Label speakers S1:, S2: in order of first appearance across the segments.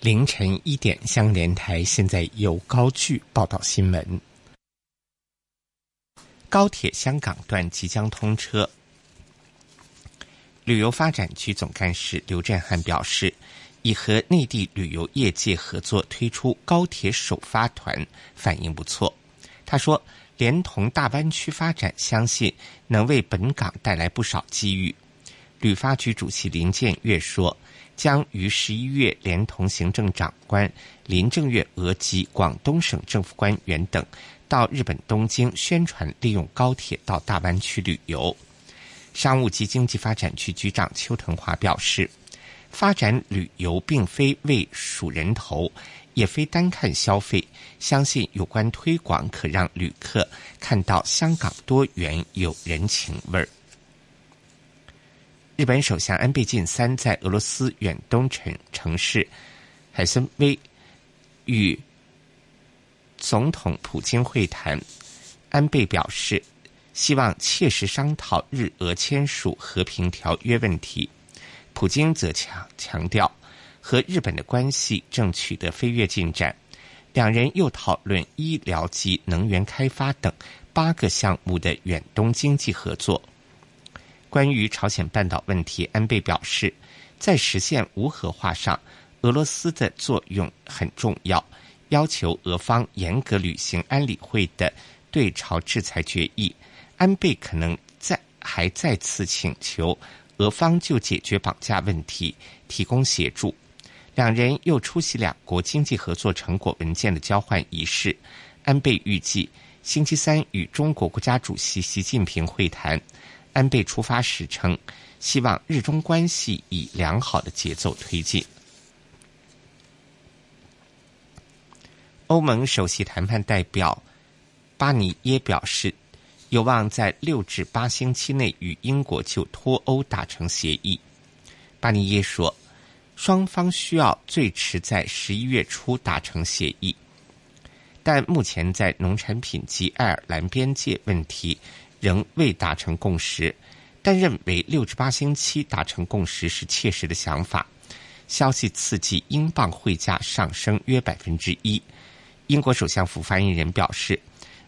S1: 凌晨一点，香港台现在由高聚报道新闻。高铁香港段即将通车，旅游发展局总干事刘振汉表示，已和内地旅游业界合作推出高铁首发团，反应不错。他说，连同大湾区发展，相信能为本港带来不少机遇。旅发局主席林建岳说。将于十一月，连同行政长官林郑月娥及广东省政府官员等，到日本东京宣传利用高铁到大湾区旅游。商务及经济发展局局长邱腾华表示，发展旅游并非为数人头，也非单看消费，相信有关推广可让旅客看到香港多元有人情味儿。日本首相安倍晋三在俄罗斯远东城城市海森威与总统普京会谈。安倍表示，希望切实商讨日俄签署和平条约问题。普京则强强调，和日本的关系正取得飞跃进展。两人又讨论医疗及能源开发等八个项目的远东经济合作。关于朝鲜半岛问题，安倍表示，在实现无核化上，俄罗斯的作用很重要，要求俄方严格履行安理会的对朝制裁决议。安倍可能再还再次请求俄方就解决绑架问题提供协助。两人又出席两国经济合作成果文件的交换仪式。安倍预计星期三与中国国家主席习近平会谈。安倍出发时称，希望日中关系以良好的节奏推进。欧盟首席谈判代表巴尼耶表示，有望在六至八星期内与英国就脱欧达成协议。巴尼耶说，双方需要最迟在十一月初达成协议，但目前在农产品及爱尔兰边界问题。仍未达成共识，但认为六至八星期达成共识是切实的想法。消息刺激英镑汇价上升约百分之一。英国首相府发言人表示，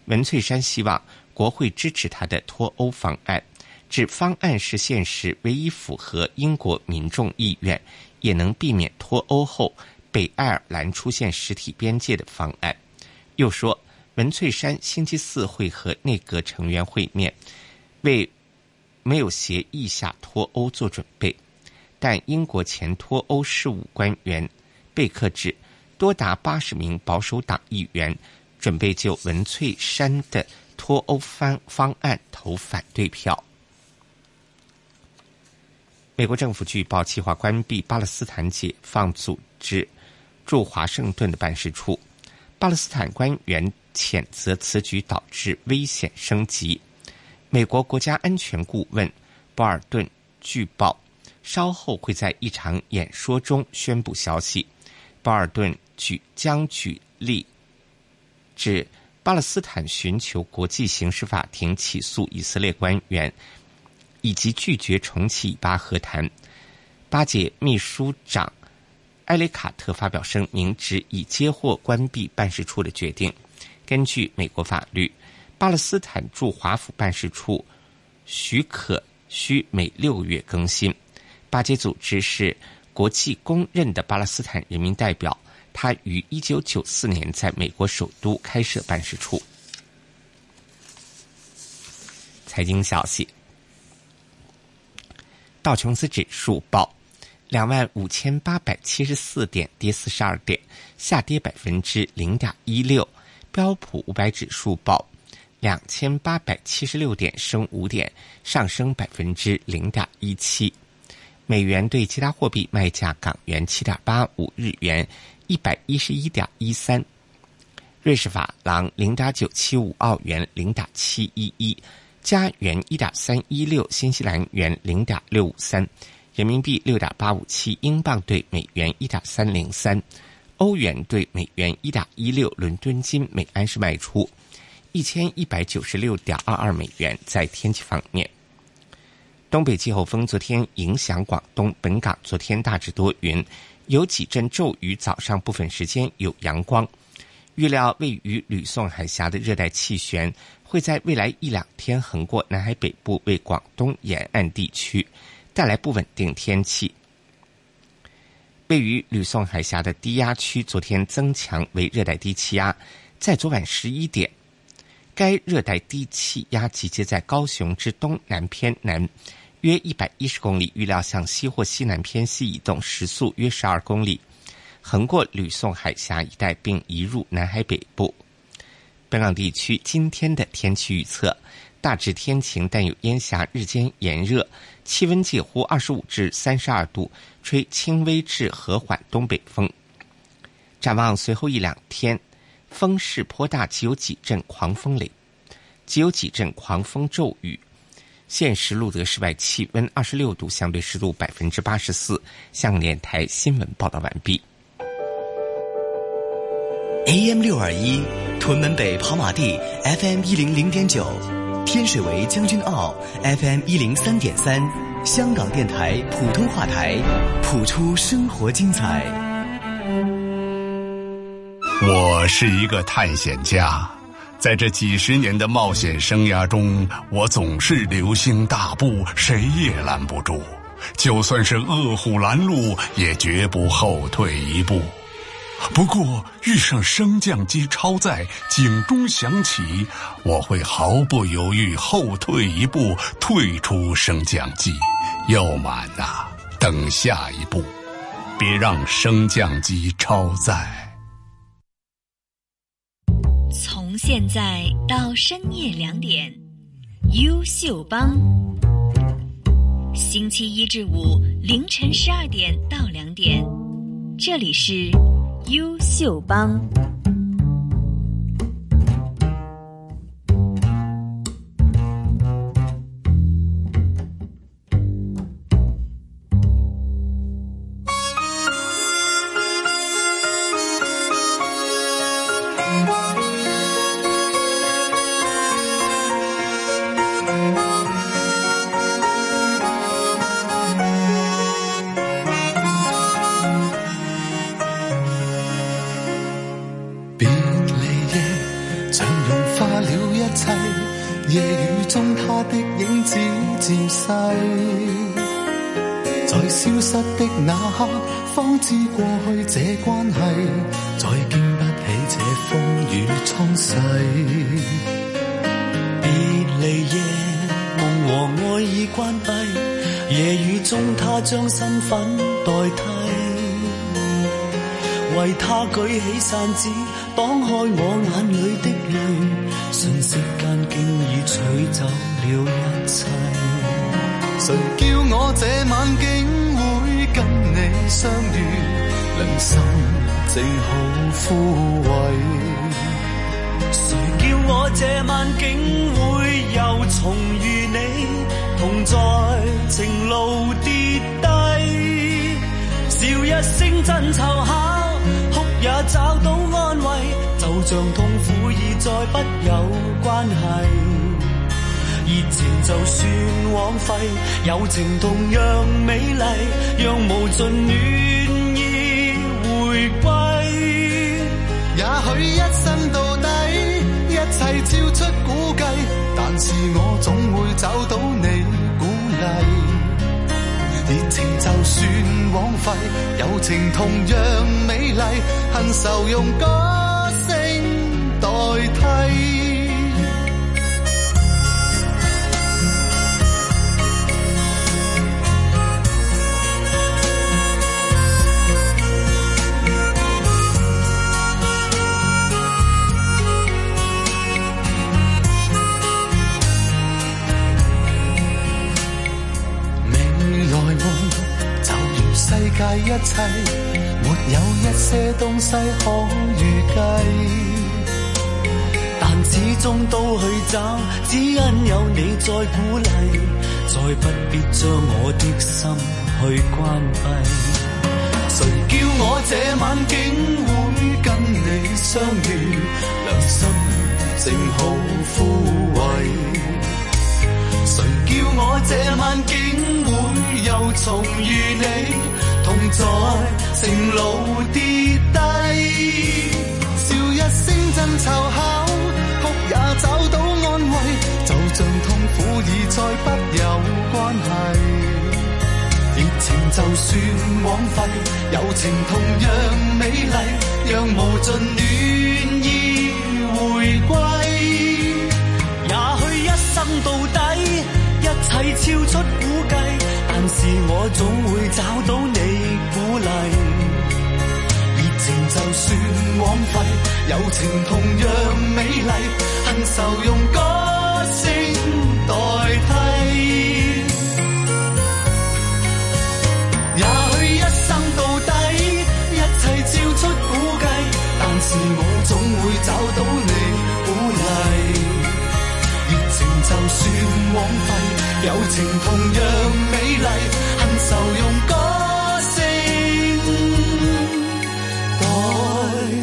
S1: 文翠山希望国会支持他的脱欧方案，指方案是现实唯一符合英国民众意愿，也能避免脱欧后北爱尔兰出现实体边界的方案。又说。文翠山星期四会和内阁成员会面，为没有协议下脱欧做准备。但英国前脱欧事务官员贝克指，多达八十名保守党议员准备就文翠山的脱欧方方案投反对票。美国政府据报计划关闭巴勒斯坦解放组织驻华盛顿的办事处。巴勒斯坦官员谴责此举导致危险升级。美国国家安全顾问博尔顿据报，稍后会在一场演说中宣布消息。博尔顿举将举例，指巴勒斯坦寻求国际刑事法庭起诉以色列官员，以及拒绝重启以巴和谈。巴解秘书长。埃雷卡特发表声明，指已接获关闭办事处的决定。根据美国法律，巴勒斯坦驻华府办事处许可需每六个月更新。巴结组织是国际公认的巴勒斯坦人民代表，他于一九九四年在美国首都开设办事处。财经消息，道琼斯指数报。两万五千八百七十四点跌四十二点，下跌百分之零点一六。标普五百指数报两千八百七十六点升五点，上升百分之零点一七。美元对其他货币卖价：港元七点八五，日元一百一十一点一三，瑞士法郎零点九七五，澳元零点七一一，加元一点三一六，新西兰元零点六五三。人民币六点八五七，英镑兑美元一点三零三，欧元兑美元一点一六，伦敦金每安司卖出一千一百九十六点二二美元。在天气方面，东北季候风昨天影响广东本港，昨天大致多云，有几阵骤雨，早上部分时间有阳光。预料位于吕宋海峡的热带气旋会在未来一两天横过南海北部，为广东沿岸地区。带来不稳定天气。位于吕宋海峡的低压区昨天增强为热带低气压，在昨晚十一点，该热带低气压集结在高雄之东南偏南约一百一十公里，预料向西或西南偏西移动，时速约十二公里，横过吕宋海峡一带，并移入南海北部。本港地区今天的天气预测：大致天晴，但有烟霞，日间炎热，气温介乎二十五至三十二度，吹轻微至和缓东北风。展望随后一两天，风势颇大，即有几阵狂风雷，即有几阵狂风骤雨。现时路德室外气温二十六度，相对湿度百分之八十四。香港电台新闻报道完毕。
S2: AM 六二一，屯门北跑马地 FM 一零零点九，天水围将军澳 FM 一零三点三，香港电台普通话台，谱出生活精彩。
S3: 我是一个探险家，在这几十年的冒险生涯中，我总是流星大步，谁也拦不住。就算是恶虎拦路，也绝不后退一步。不过遇上升降机超载警钟响起，我会毫不犹豫后退一步退出升降机。要满呐，等下一步，别让升降机超载。
S4: 从现在到深夜两点，优秀帮。星期一至五凌晨十二点到两点，这里是。优秀帮。
S5: 中他的影子渐逝，在消失的那刻，方知过去这关系，再经不起这风雨冲洗。别离夜，梦和爱已关闭，夜雨中他将身份代替，为他举起伞子，挡开我眼里的泪。取走了一切，谁叫我这晚竟会跟你相遇，良心正好枯萎。谁叫我这晚竟会又重遇你，同在情路跌低，笑一声真凑巧，哭也找到安慰，就像痛苦已再不有关系。情就算枉费，友情同样美丽，让无尽暖意回归。也许一生到底，一切超出估计，但是我总会找到你鼓励。热情就算枉费，友情同样美丽，恨愁用歌声代替。一切没有一些东西可预计，但始终都去找，只因有你在鼓励，再不必将我的心去关闭。谁叫我这晚竟会跟你相遇，良心正好枯萎。谁叫我这晚竟会又
S6: 重遇你？同在，成路跌低，笑一声真凑巧，哭也找到安慰，就像痛苦已再不有关系。热情就算枉费，友情同样美丽，让无尽暖意回归，也许一生到底。一切超出估计，但是我总会找到你鼓励。热情就算枉费，友情同样美丽，恨愁用歌声代替。也许一生到底，一切超出估计，但是我总会找到你鼓励。就算枉友情同美恨愁用歌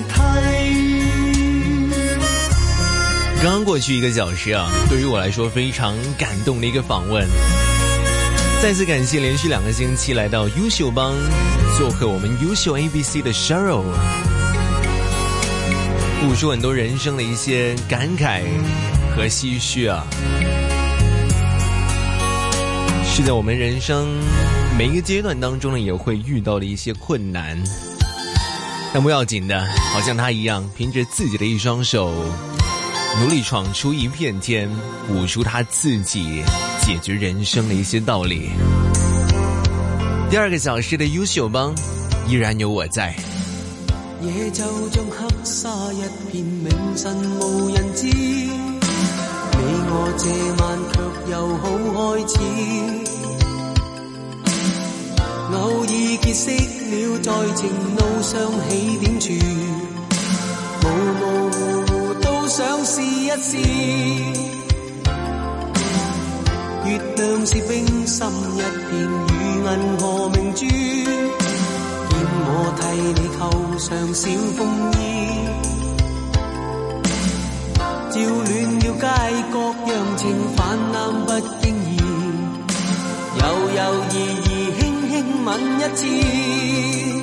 S6: 代替。
S7: 刚过去一个小时啊，对于我来说非常感动的一个访问。再次感谢连续两个星期来到优秀帮做客我们优秀 ABC 的 Sharo，付出很多人生的一些感慨。和唏嘘啊，是在我们人生每一个阶段当中呢，也会遇到的一些困难，但不要紧的，好像他一样，凭着自己的一双手，努力闯出一片天，悟出他自己解决人生的一些道理。第二个小时的优秀帮，依然有我在。
S6: 黑沙一片，明无人知。我这晚却又好开始，偶尔结识了，在情路上起点处，模模糊糊都想试一试。月亮是冰心一片，与银河明珠，见我替你扣上小风衣。照暖了街角，让情泛滥不经意，犹犹豫豫轻轻吻一次。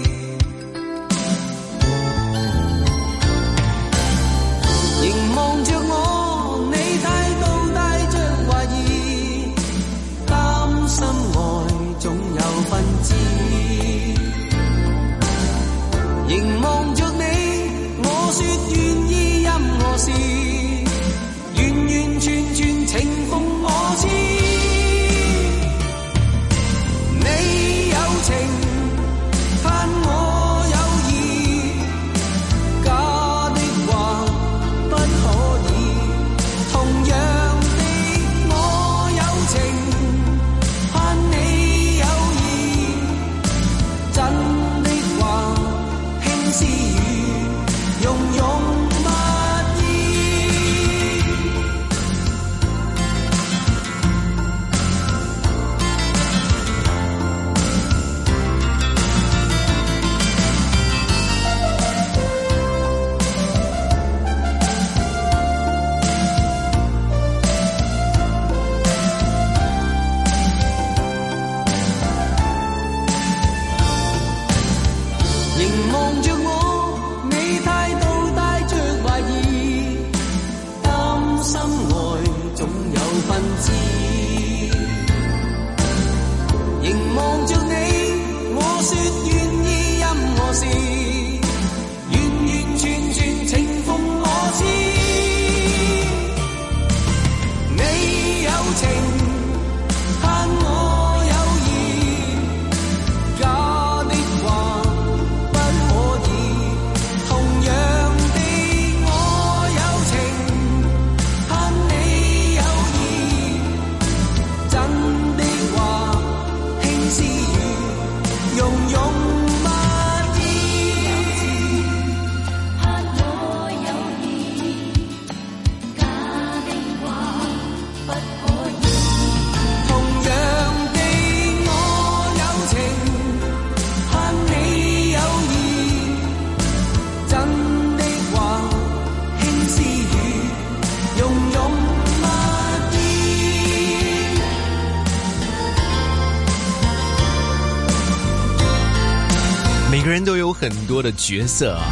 S6: 人
S7: 个人都有很多的角色啊，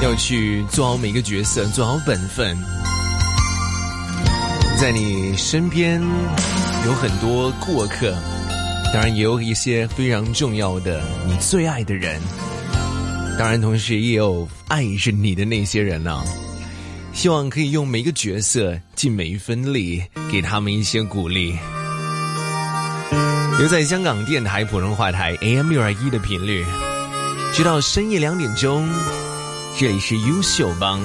S7: 要去做好每个角色，做好本分。在你身边有很多过客，当然也有一些非常重要的你最爱的人，当然同时也有爱着你的那些人呢。希望可以用每一个角色尽每一分力，给他们一些鼓励。留在香港电台普通话台 AM 六二一的频率。直到深夜两点钟，这里是《优秀帮》。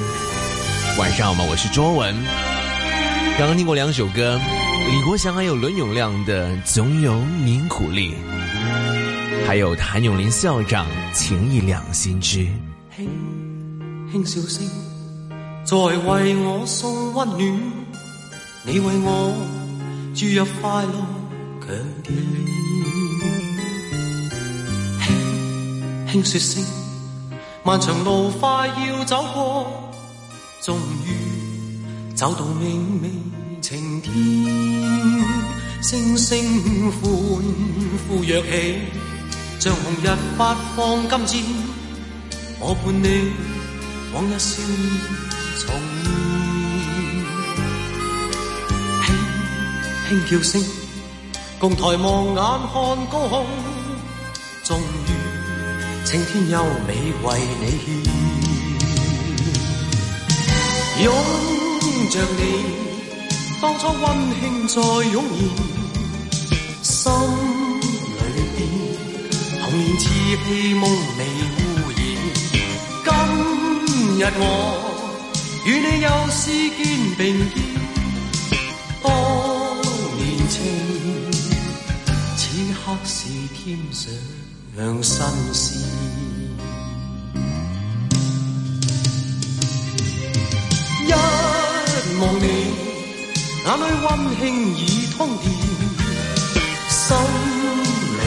S7: 晚上好，吗？我是卓文。刚刚听过两首歌，李国祥还有伦永亮的《总有你苦力》，还有谭咏麟校长《情义两心知》。
S6: 轻轻笑声，在为我送温暖，你为我注入快乐强电。听说声，漫长路快要走过，终于走到明媚晴天，声声欢呼跃起，像红日发放金箭，我伴你往日笑面重现，轻轻叫声，共抬望眼看高空，终。青天优美为你献，拥着你，当初温馨再涌现，心里边童年稚气梦未污染。今日我与你又视肩并肩，多年情此刻是添上。两心事。一望你，眼里温馨已通电，心里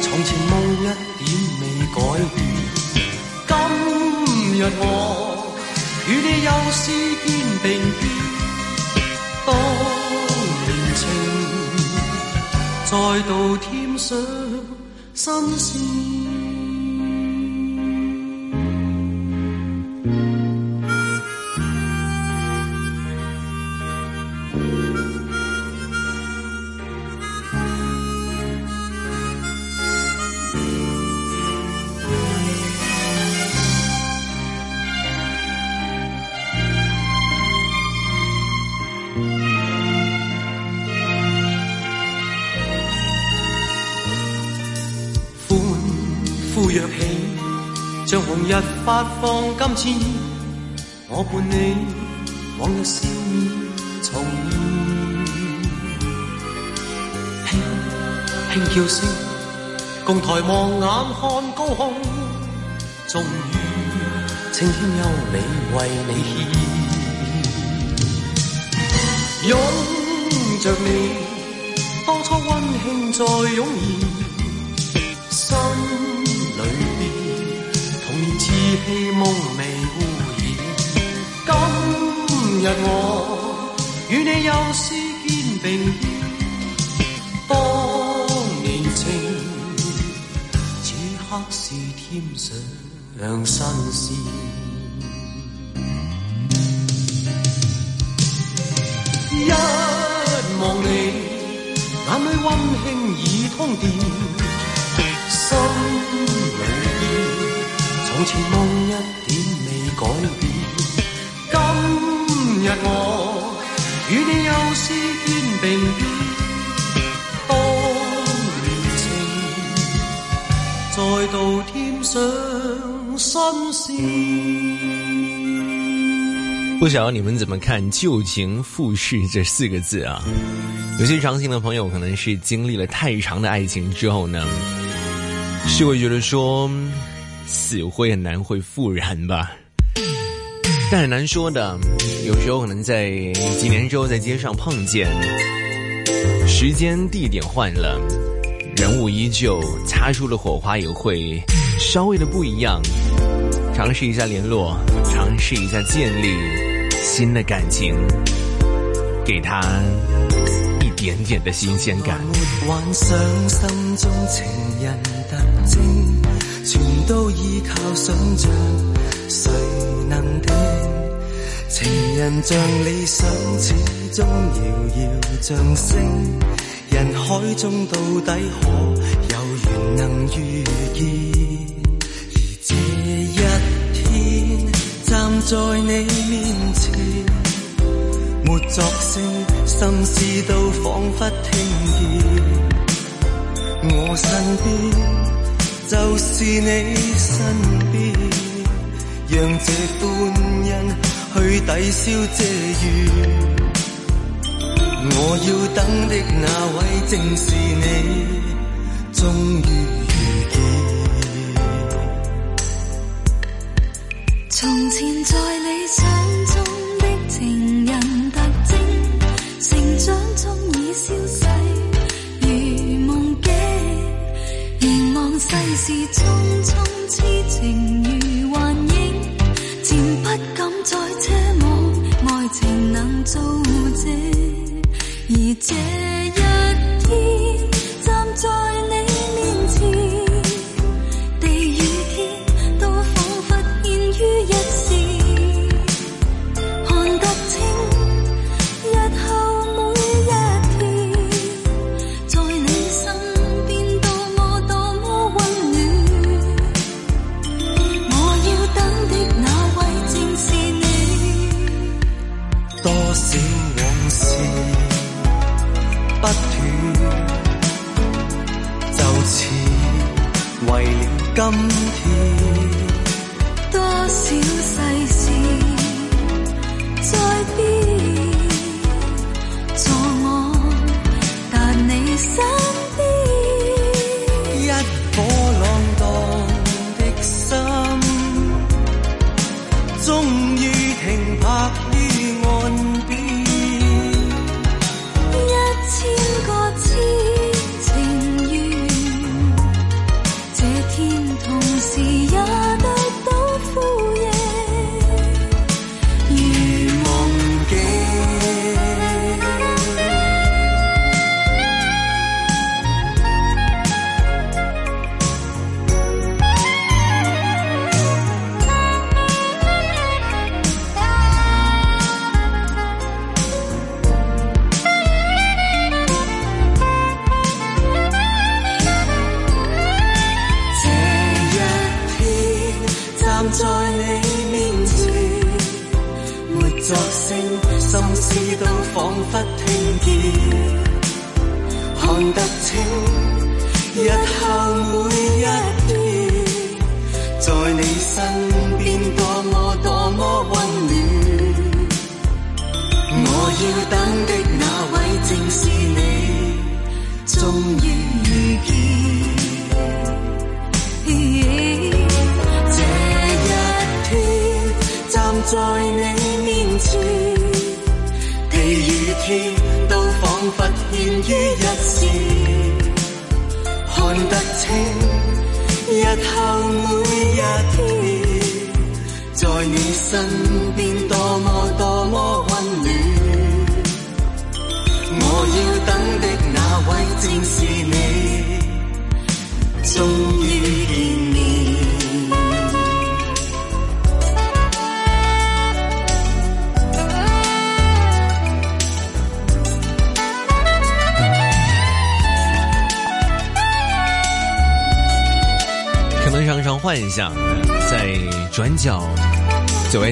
S6: 从前梦一点未改变。今日我与你又诗肩并肩。当年情再度添上。心事。发放今次，我伴你往日笑面重现，轻轻叫声，共抬望眼看高空，终于青天有你为你献，拥着你当初温馨再涌现。梦未污染。今日我与你又视肩并肩，当年情，此刻是添上新鲜。一望你，眼里温馨已通电，心里。
S7: 不晓得你们怎么看“旧情复试”这四个字啊？有些长情的朋友可能是经历了太长的爱情之后呢，是会觉得说。死灰很难会复燃吧，但很难说的。有时候可能在几年之后在街上碰见，时间地点换了，人物依旧，擦出的火花也会稍微的不一样。尝试一下联络，尝试一下建立新的感情，给他一点点的新鲜感。
S6: 全都依靠想像，谁能定？情人像理想，始终遥遥像星，人海中到底可有缘能遇见？而这一天站在你面前，没作声，心思都仿佛听见，我身边。就是你身边，让这欢欣去抵消这怨。我要等的那位正是你，终于遇见。
S8: 从前在理想中的情人特征，成长中已消失。世事匆匆，痴情如幻影，情不敢再奢望，爱情能做证，而这。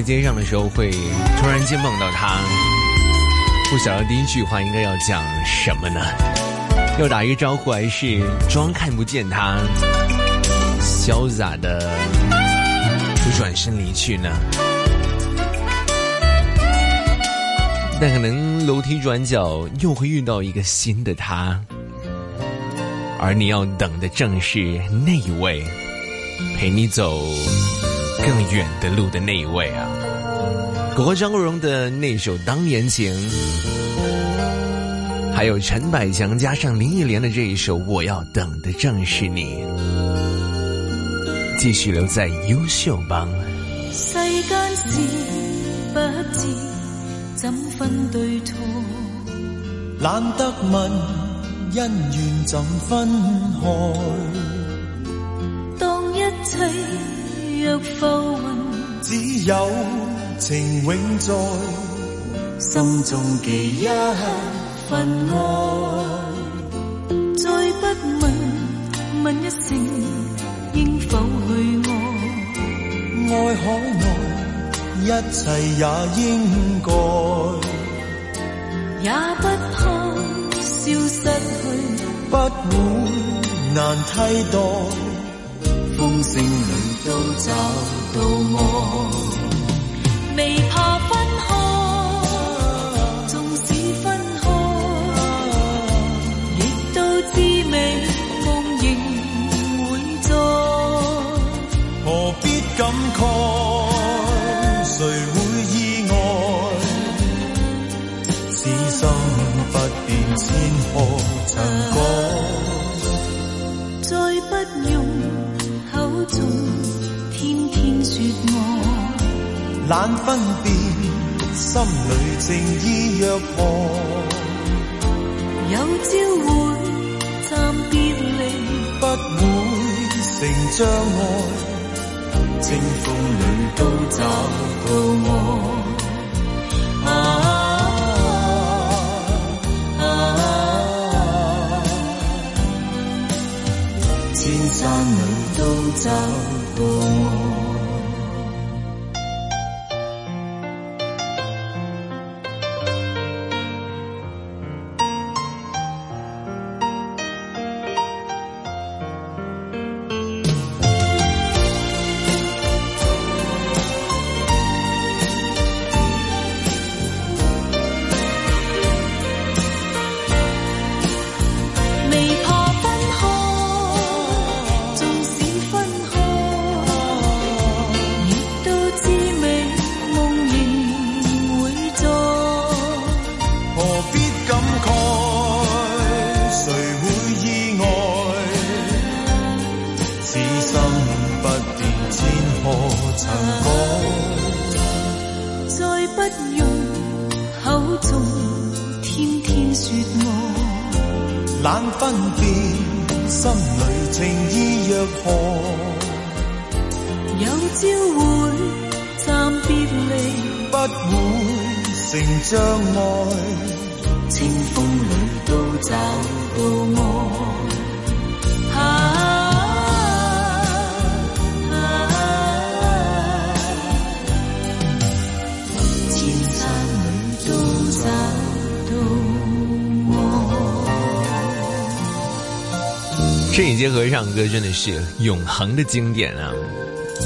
S8: 在
S7: 街上的时候，会突然间梦到他。不晓得第一句话应该要讲什么呢？要打一个招呼，还是装看不见他，潇洒的转身离去呢？但可能楼梯转角又会遇到一个新的他，而你要等的正是那一位，陪你走。更远的路的那一位啊，国张国荣的那首《当年情》，还有陈百强加上林忆莲的这一首《我要等的正是你》，继续留在优秀帮。
S8: 世間事不知怎分對錯，
S6: 懶得問姻緣怎分開，
S8: 當一切。若浮云，
S9: 只有情永在心中记一份爱。
S8: 再不问，问一声，应否去爱？
S9: 爱海内，一切也应该。
S8: 也不怕消失，去，
S9: 不会难替代。风声里。都找到我，
S8: 未怕分开，纵使分开，亦都知美梦仍会在。
S9: 何必感慨？谁会意外？此生不变，千何曾改。
S8: 绝望，
S9: 难分辨，心里情意若何？
S8: 有朝会暂别离，
S9: 不会成障碍。清风里都走过，
S8: 啊啊，
S9: 千山里都找到
S7: 我。结合唱歌真的是永恒的经典啊！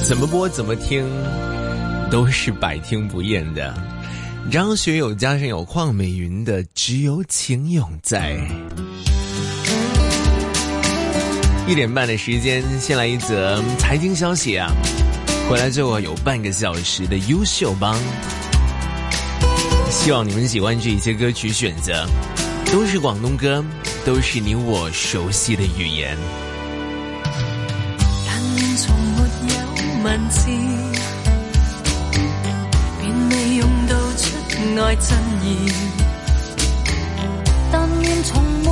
S7: 怎么播怎么听，都是百听不厌的。张学友加上有邝美云的《只有情永在》。一点半的时间，先来一则财经消息啊！回来之后有半个小时的优秀帮，希望你们喜欢这一些歌曲选择。都是广东歌，都是你我熟悉的语言。
S8: 但愿从没有文字，便未用到出爱真意。但愿从没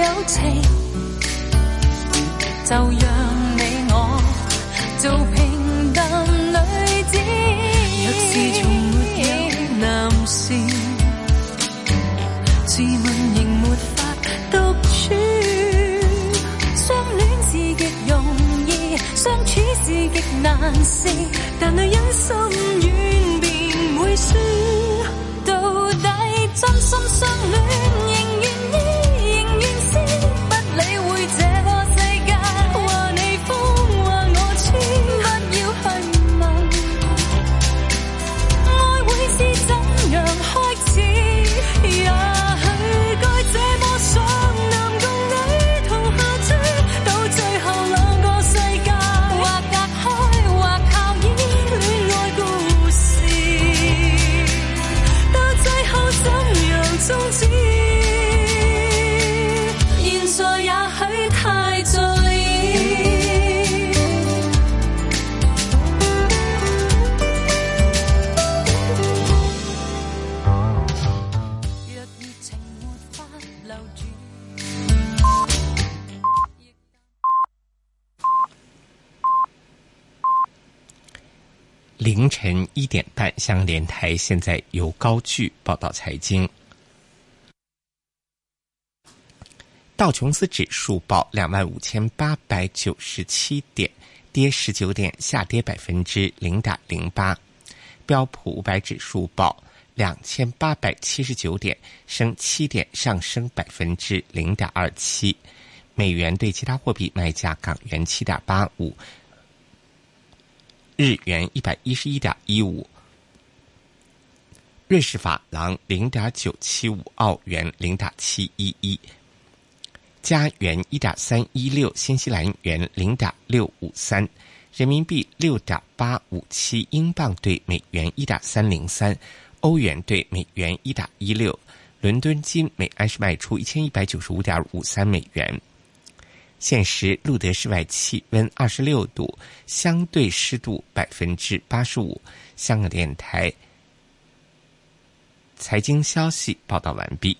S8: 有情，就让你我做平淡女子。相处是极难事，但女人心软便会输。到底真心相恋。
S1: 凌晨一点半，相联台。现在由高巨报道财经。道琼斯指数报两万五千八百九十七点，跌十九点，下跌百分之零点零八。标普五百指数报两千八百七十九点，升七点，上升百分之零点二七。美元对其他货币卖价港元七点八五。日元一百一十一点一五，瑞士法郎零点九七五，澳元零点七一一，加元一点三一六，新西兰元零点六五三，人民币六点八五七，英镑兑美元一点三零三，欧元兑美元一点一六，伦敦金每盎司卖出一千一百九十五点五三美元。现时路德室外气温二十六度，相对湿度百分之八十五。香港电台财经消息报道完毕。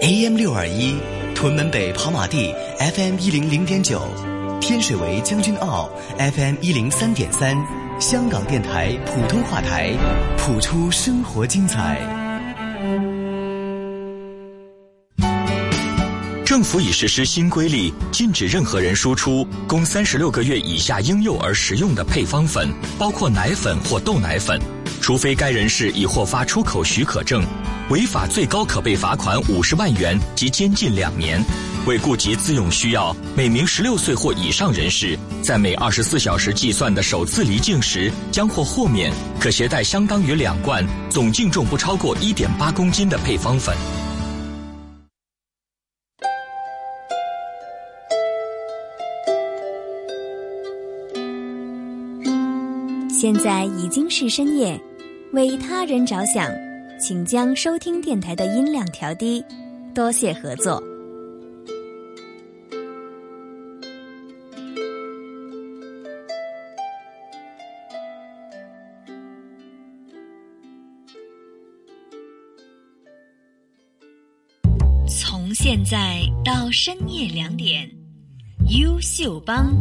S2: AM 六二一，屯门北跑马地；FM 一零零点九，天水围将军澳；FM 一零三点三，香港电台普通话台，普出生活精彩。
S10: 政府已实施新规例，禁止任何人输出供三十六个月以下婴幼儿食用的配方粉，包括奶粉或豆奶粉，除非该人士已获发出口许可证。违法最高可被罚款五十万元及监禁两年。为顾及自用需要，每名十六岁或以上人士在每二十四小时计算的首次离境时，将获豁免，可携带相当于两罐总净重不超过一点八公斤的配方粉。
S4: 现在已经是深夜，为他人着想，请将收听电台的音量调低，多谢合作。从现在到深夜两点，优秀帮。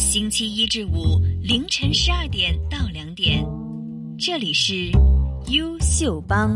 S4: 星期一至五凌晨十二点到两点，这里是优秀帮。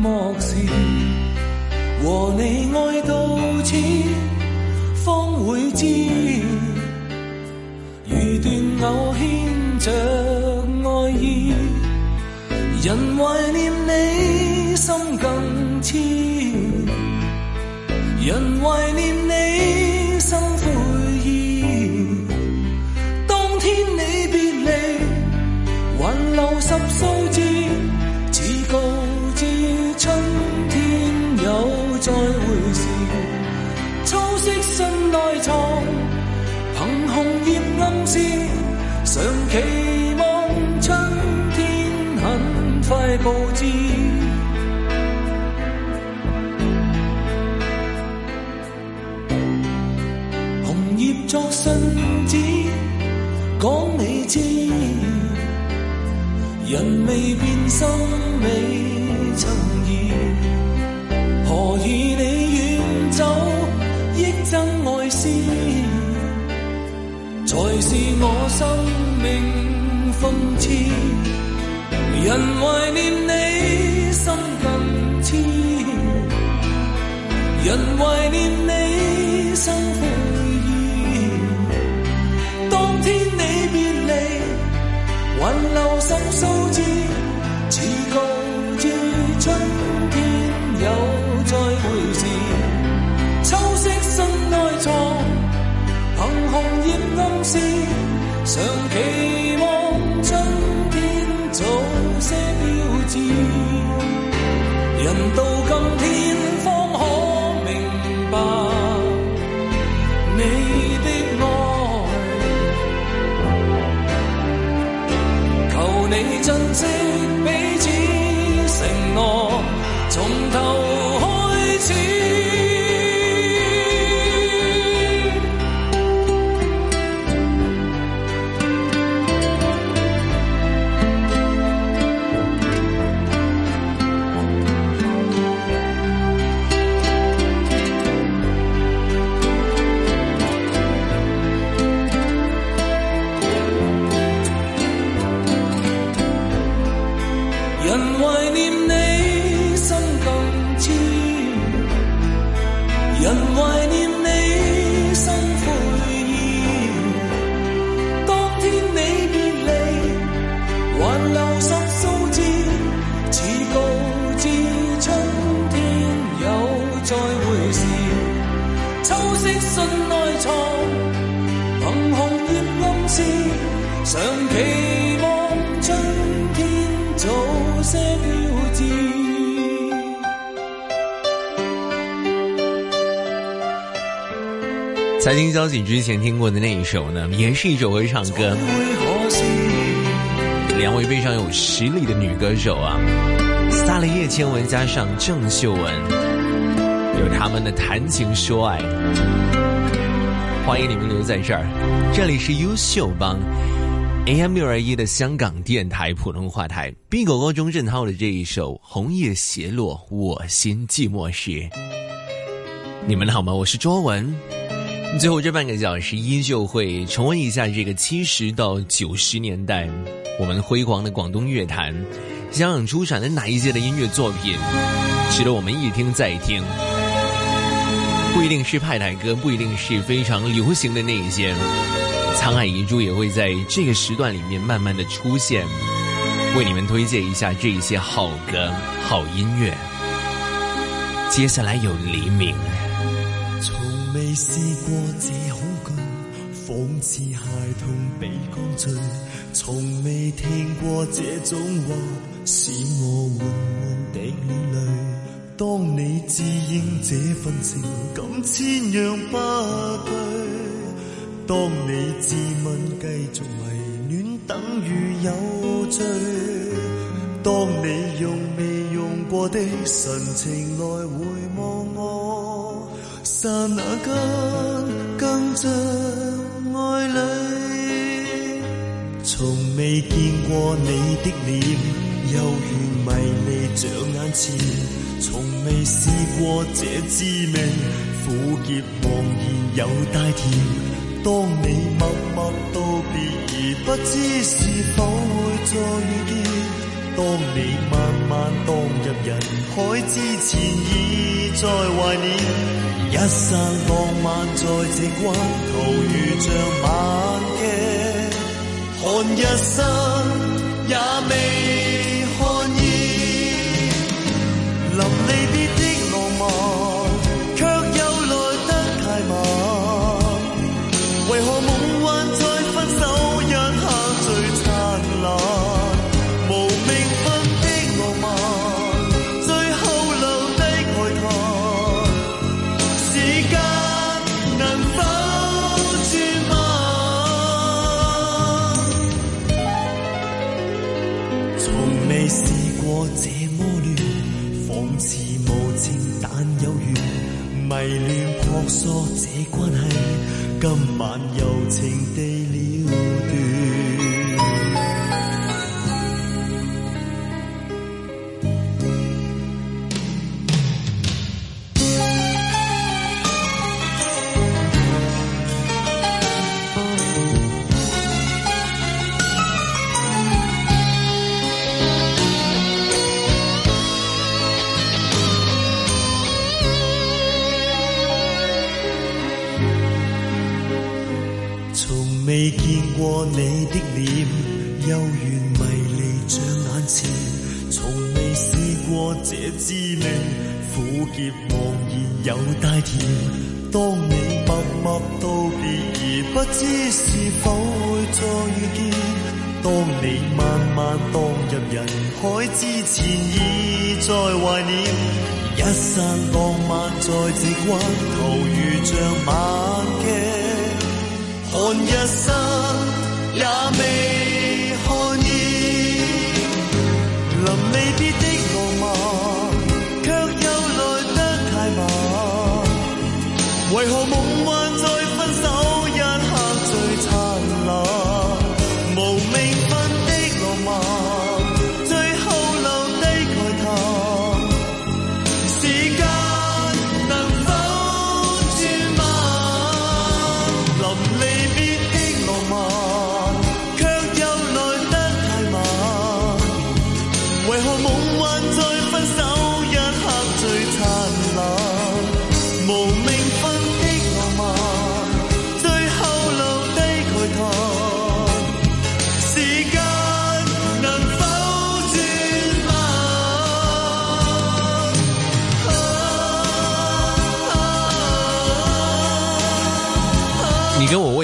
S11: 漠时和你爱到此，方会知。如断偶牵着爱意，人怀念你，心更痴。人怀念你。心思常期望春天很快布置，红叶作信纸，讲你知，人未变，心未曾。才是我生命讽刺，人怀念你心更痴，人
S9: 怀念你心悔意。当天你别离，还留什数字？似告知春天有。东西，常期望春天早些标致，人到今天方可明白你的爱，求你
S7: 尽职。之前听过的那一首呢，也是一首会唱歌。两位非常有实力的女歌手啊，萨了叶千文加上郑秀文，有他们的谈情说爱。欢迎你们留在这儿，这里是优秀帮 AM 六二一的香港电台普通话台。B 狗狗钟镇涛的这一首《红叶斜落我心寂寞时》，你们好吗？我是卓文。最后这半个小时依旧会重温一下这个七十到九十年代我们辉煌的广东乐坛，香港出产的哪一届的音乐作品值得我们一听再听？不一定是派台歌，不一定是非常流行的那一些，沧海遗珠也会在这个时段里面慢慢的出现，为你们推荐一下这一些好歌好音乐。接下来有黎明。
S9: 未试过这恐惧，仿似孩童被灌醉。从未听过这种话，使我缓缓的流泪。当你知认这份情感千样不对，当你自问继续迷恋等于有罪，当你用未用过的神情来回望我。刹那间，更像爱侣。从未见过你的脸，幽怨迷离着眼前。从未试过这滋味，苦涩茫然又带甜。当你默默道别，不知是否会再遇见。当你慢慢荡入人海之前，已在怀念。一生浪漫在这关头，如像晚镜，看一生也未看厌。临离别。这关系，今晚柔情地。我。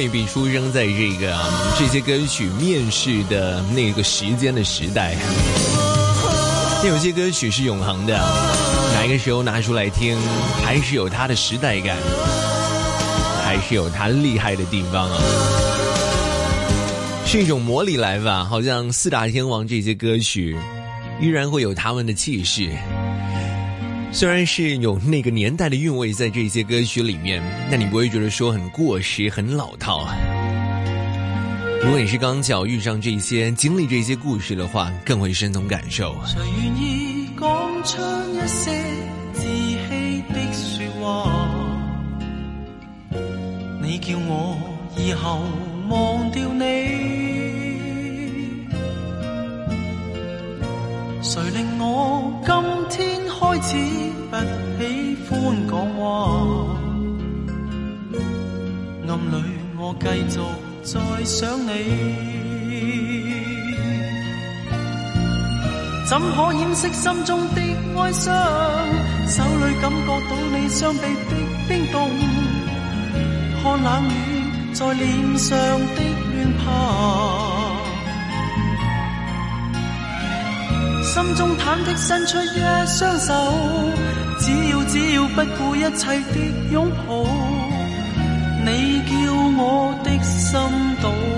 S9: 比出生在这个这些歌曲面试的那个时间的时代，那有些歌曲是永恒的，哪一个时候拿出来听，还是有它的时代感，还是有它厉害的地方啊！是一种魔力来吧，好像四大天王这些歌曲，依然会有他们的气势。虽然是有那个年代的韵味在这些歌曲里面，但你不会觉得说很过时、很老套。如果你是刚巧遇上这些、经历这些故事的话，更会深同感受。
S12: 意出些自的你你。叫我以忘掉谁令我今天开始不喜欢讲话？暗里我继续在想你，怎可掩饰心中的哀伤？手里感觉到你双臂的冰冻，看冷雨在脸上的乱拍。心中忐忑，伸出一双手，只要只要不顾一切的拥抱，你叫我的心动。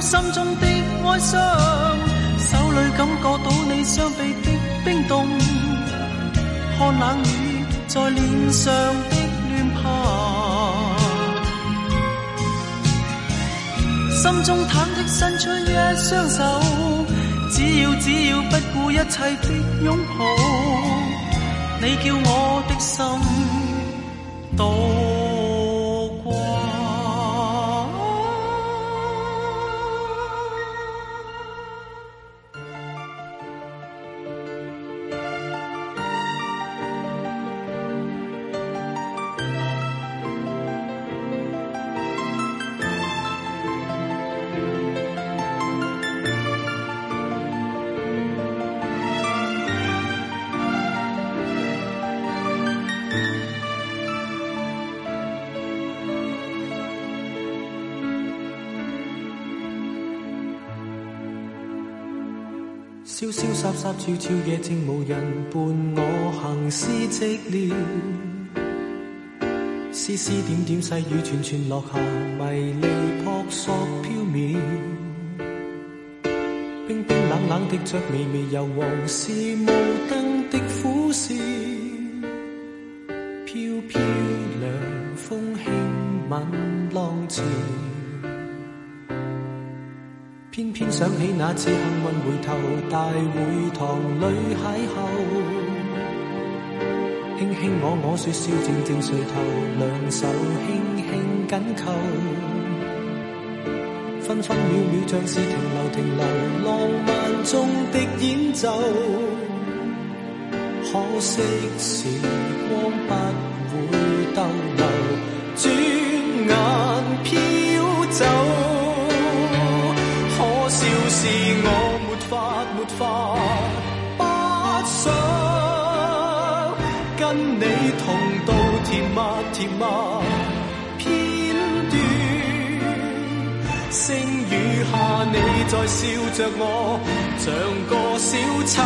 S12: 心中的哀伤，手里感觉到你双臂的冰冻，看冷雨在脸上的脸庞，心中忐的伸出一双手，只要只要不顾一切的拥抱，你叫我的心。沙沙悄悄夜静无人伴我行思寂寥，丝丝点点细雨串串落下迷离扑朔飘渺，冰冰冷冷的着微微油黄是雾灯的苦笑，飘飘凉风轻吻浪潮。偏偏想起那次幸运回头，大会堂里邂逅，轻轻我我说笑，静静垂头，两手轻轻紧扣，分分秒秒像是停留停留，浪漫中的演奏。可惜时光不会逗留，转眼飘走。不想跟你同度甜蜜甜蜜片段，星雨下你在笑着我，像个小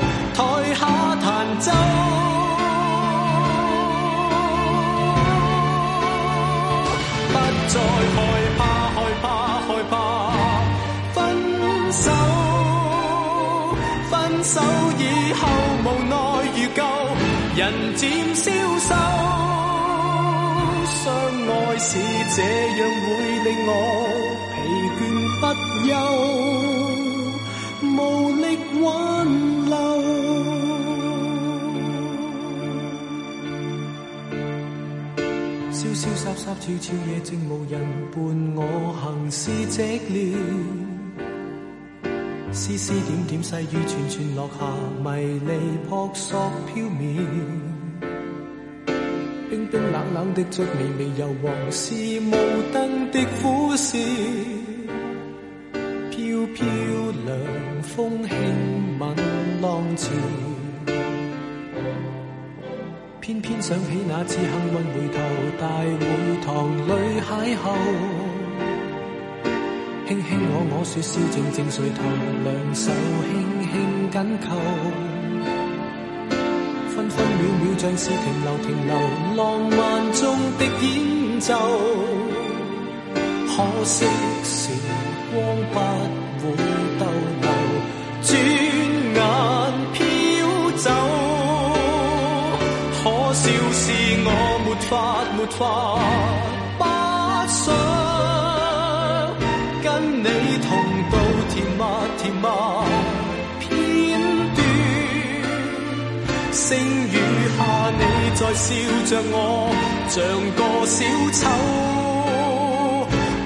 S12: 丑，台下弹奏。渐消瘦，相爱是这样会令我疲倦不休，无力挽留。潇潇洒洒，悄悄夜静无人伴我行是寂寥。丝丝点点细雨，串串落下迷离扑朔飘渺。冰冰冷冷的粥，微微幽黄是雾灯的苦笑。飘飘凉风轻吻浪潮，偏偏想起那次幸运回头大会堂里邂逅。卿卿我我说笑，静静睡头，两手轻轻紧扣。分分秒秒像是停留停留，浪漫中的演奏。可惜时光不会逗留，转眼飘走。可笑是我没法没法，不想跟你同度甜蜜甜蜜。星雨下，你在笑着我，像个小丑，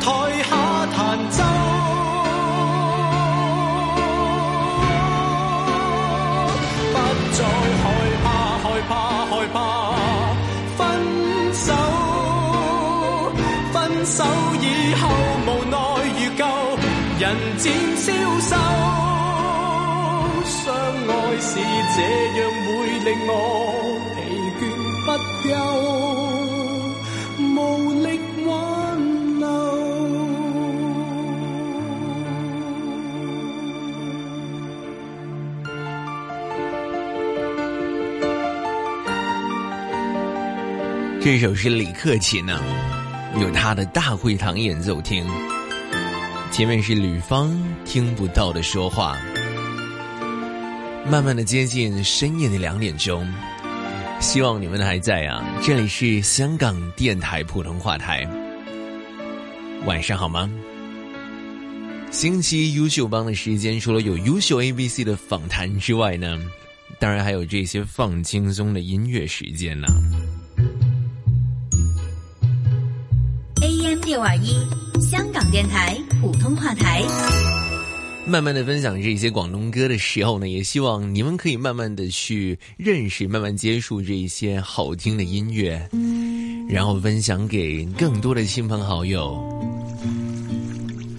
S12: 台下弹奏。不再害怕，害怕，害怕分手。分手以后，无奈如旧，人渐消瘦。相爱是这样。令我疲倦不无力挽留。
S7: 这首是李克勤啊，有他的大会堂演奏厅。前面是吕方听不到的说话。慢慢的接近深夜的两点钟，希望你们还在啊！这里是香港电台普通话台，晚上好吗？星期优秀帮的时间，除了有优秀 A B C 的访谈之外呢，当然还有这些放轻松的音乐时间呢。
S4: AM 六二一，香港电台普通话台。
S7: 慢慢的分享这些广东歌的时候呢，也希望你们可以慢慢的去认识、慢慢接触这一些好听的音乐，然后分享给更多的亲朋好友。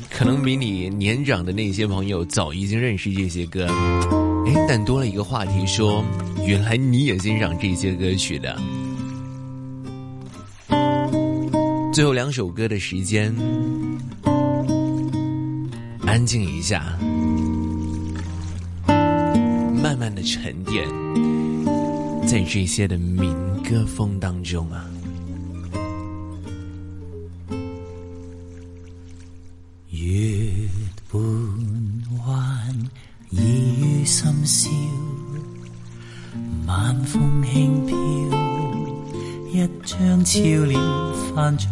S7: 可能比你年长的那些朋友早已经认识这些歌，哎，但多了一个话题，说原来你也欣赏这些歌曲的。最后两首歌的时间。安静一下，慢慢的沉淀，在这些的民歌风当中啊。
S13: 月半弯，倚于深宵，晚风轻飘，一张俏脸泛着。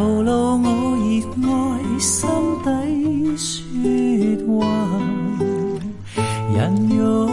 S13: 流露我热爱心底说话，人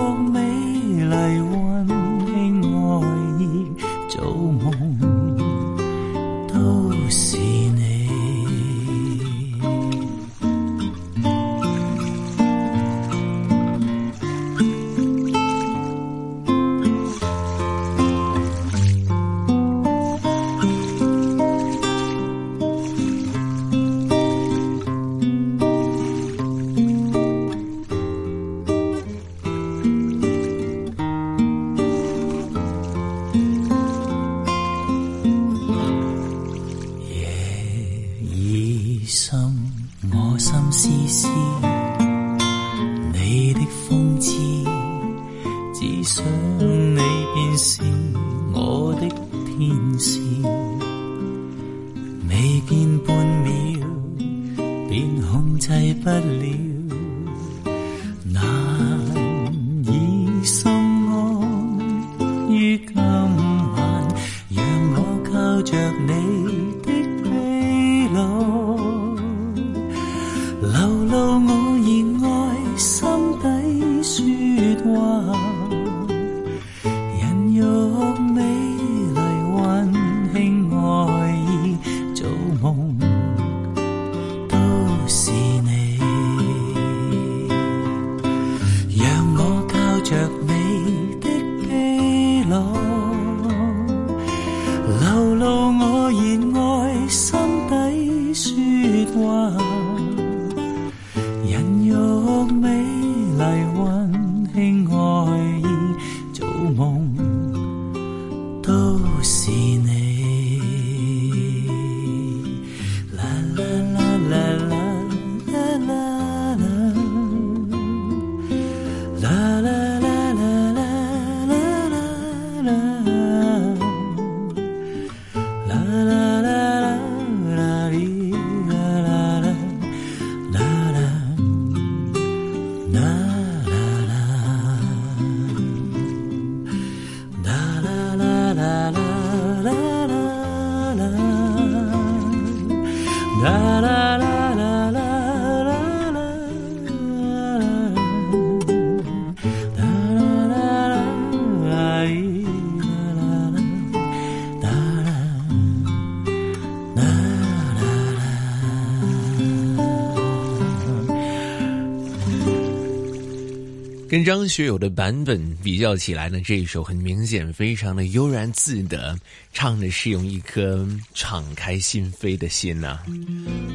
S7: 张学友的版本比较起来呢，这一首很明显非常的悠然自得，唱的是用一颗敞开心扉的心呐。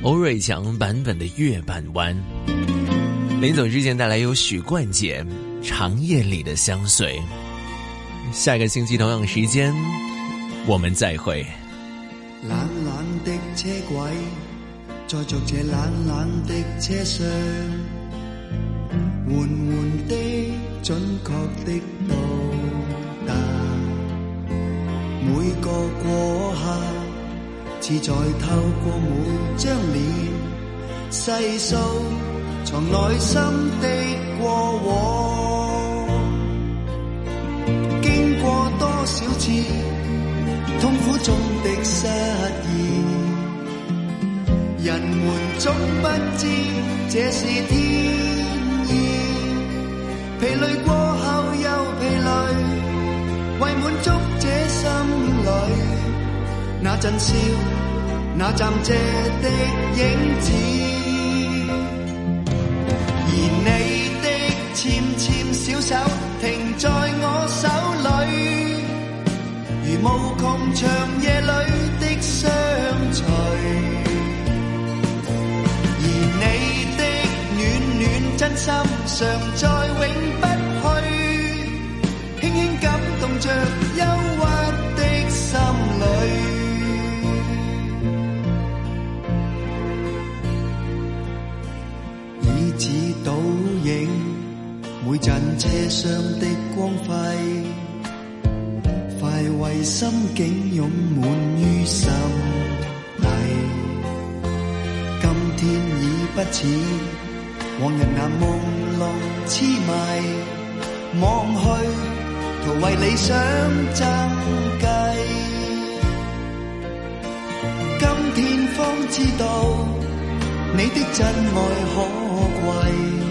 S7: 欧瑞强版本的《月半弯》，临走之前带来有许冠杰《长夜里的相随》。下一个星期同样的时间，我们再
S5: 会。的到达，每个过客似在透过每张脸细数藏内心的过往。经过多少次痛苦中的失意，人们总不知这是天意，疲累过。那阵笑，那暂借的影子，而你的纤纤小手停在我手里，如无穷长夜里的相随，而你的暖暖真心常在，永不去，轻轻感动着。世上的光辉，快为心境涌满于心底。今天已不似往日那朦胧痴迷，望去徒为理想争计。今天方知道你的真爱可贵。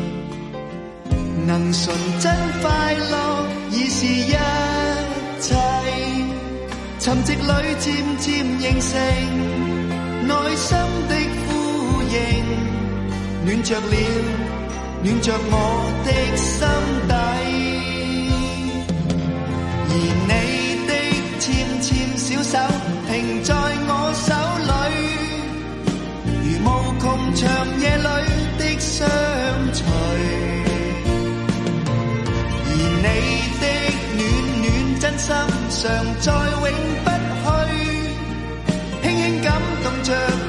S5: 能纯真快乐已是一切，沉寂里渐渐形成内心的呼应，暖着了，暖着我的心底。而你的纤纤小手停在我手里，如无穷长夜里的。你的暖暖真心常在，永不去，轻轻感动着。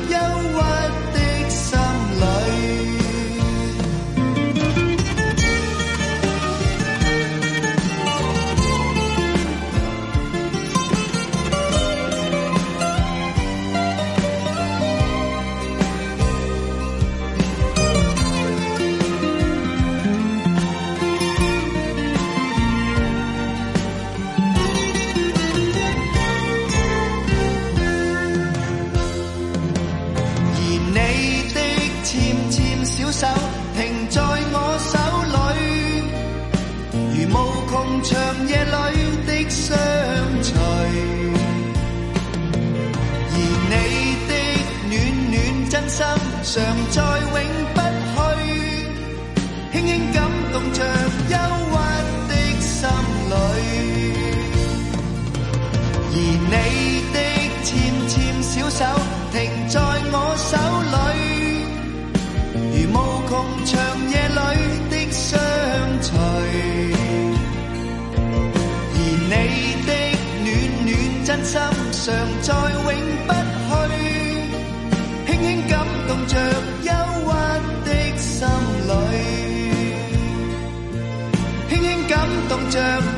S5: 常在，永不去，轻轻感动着忧郁的心里。而你的纤纤小手停在我手里，如无穷长夜里的相随。而你的暖暖真心，常在，永不。动着忧郁的心里，轻轻感动着。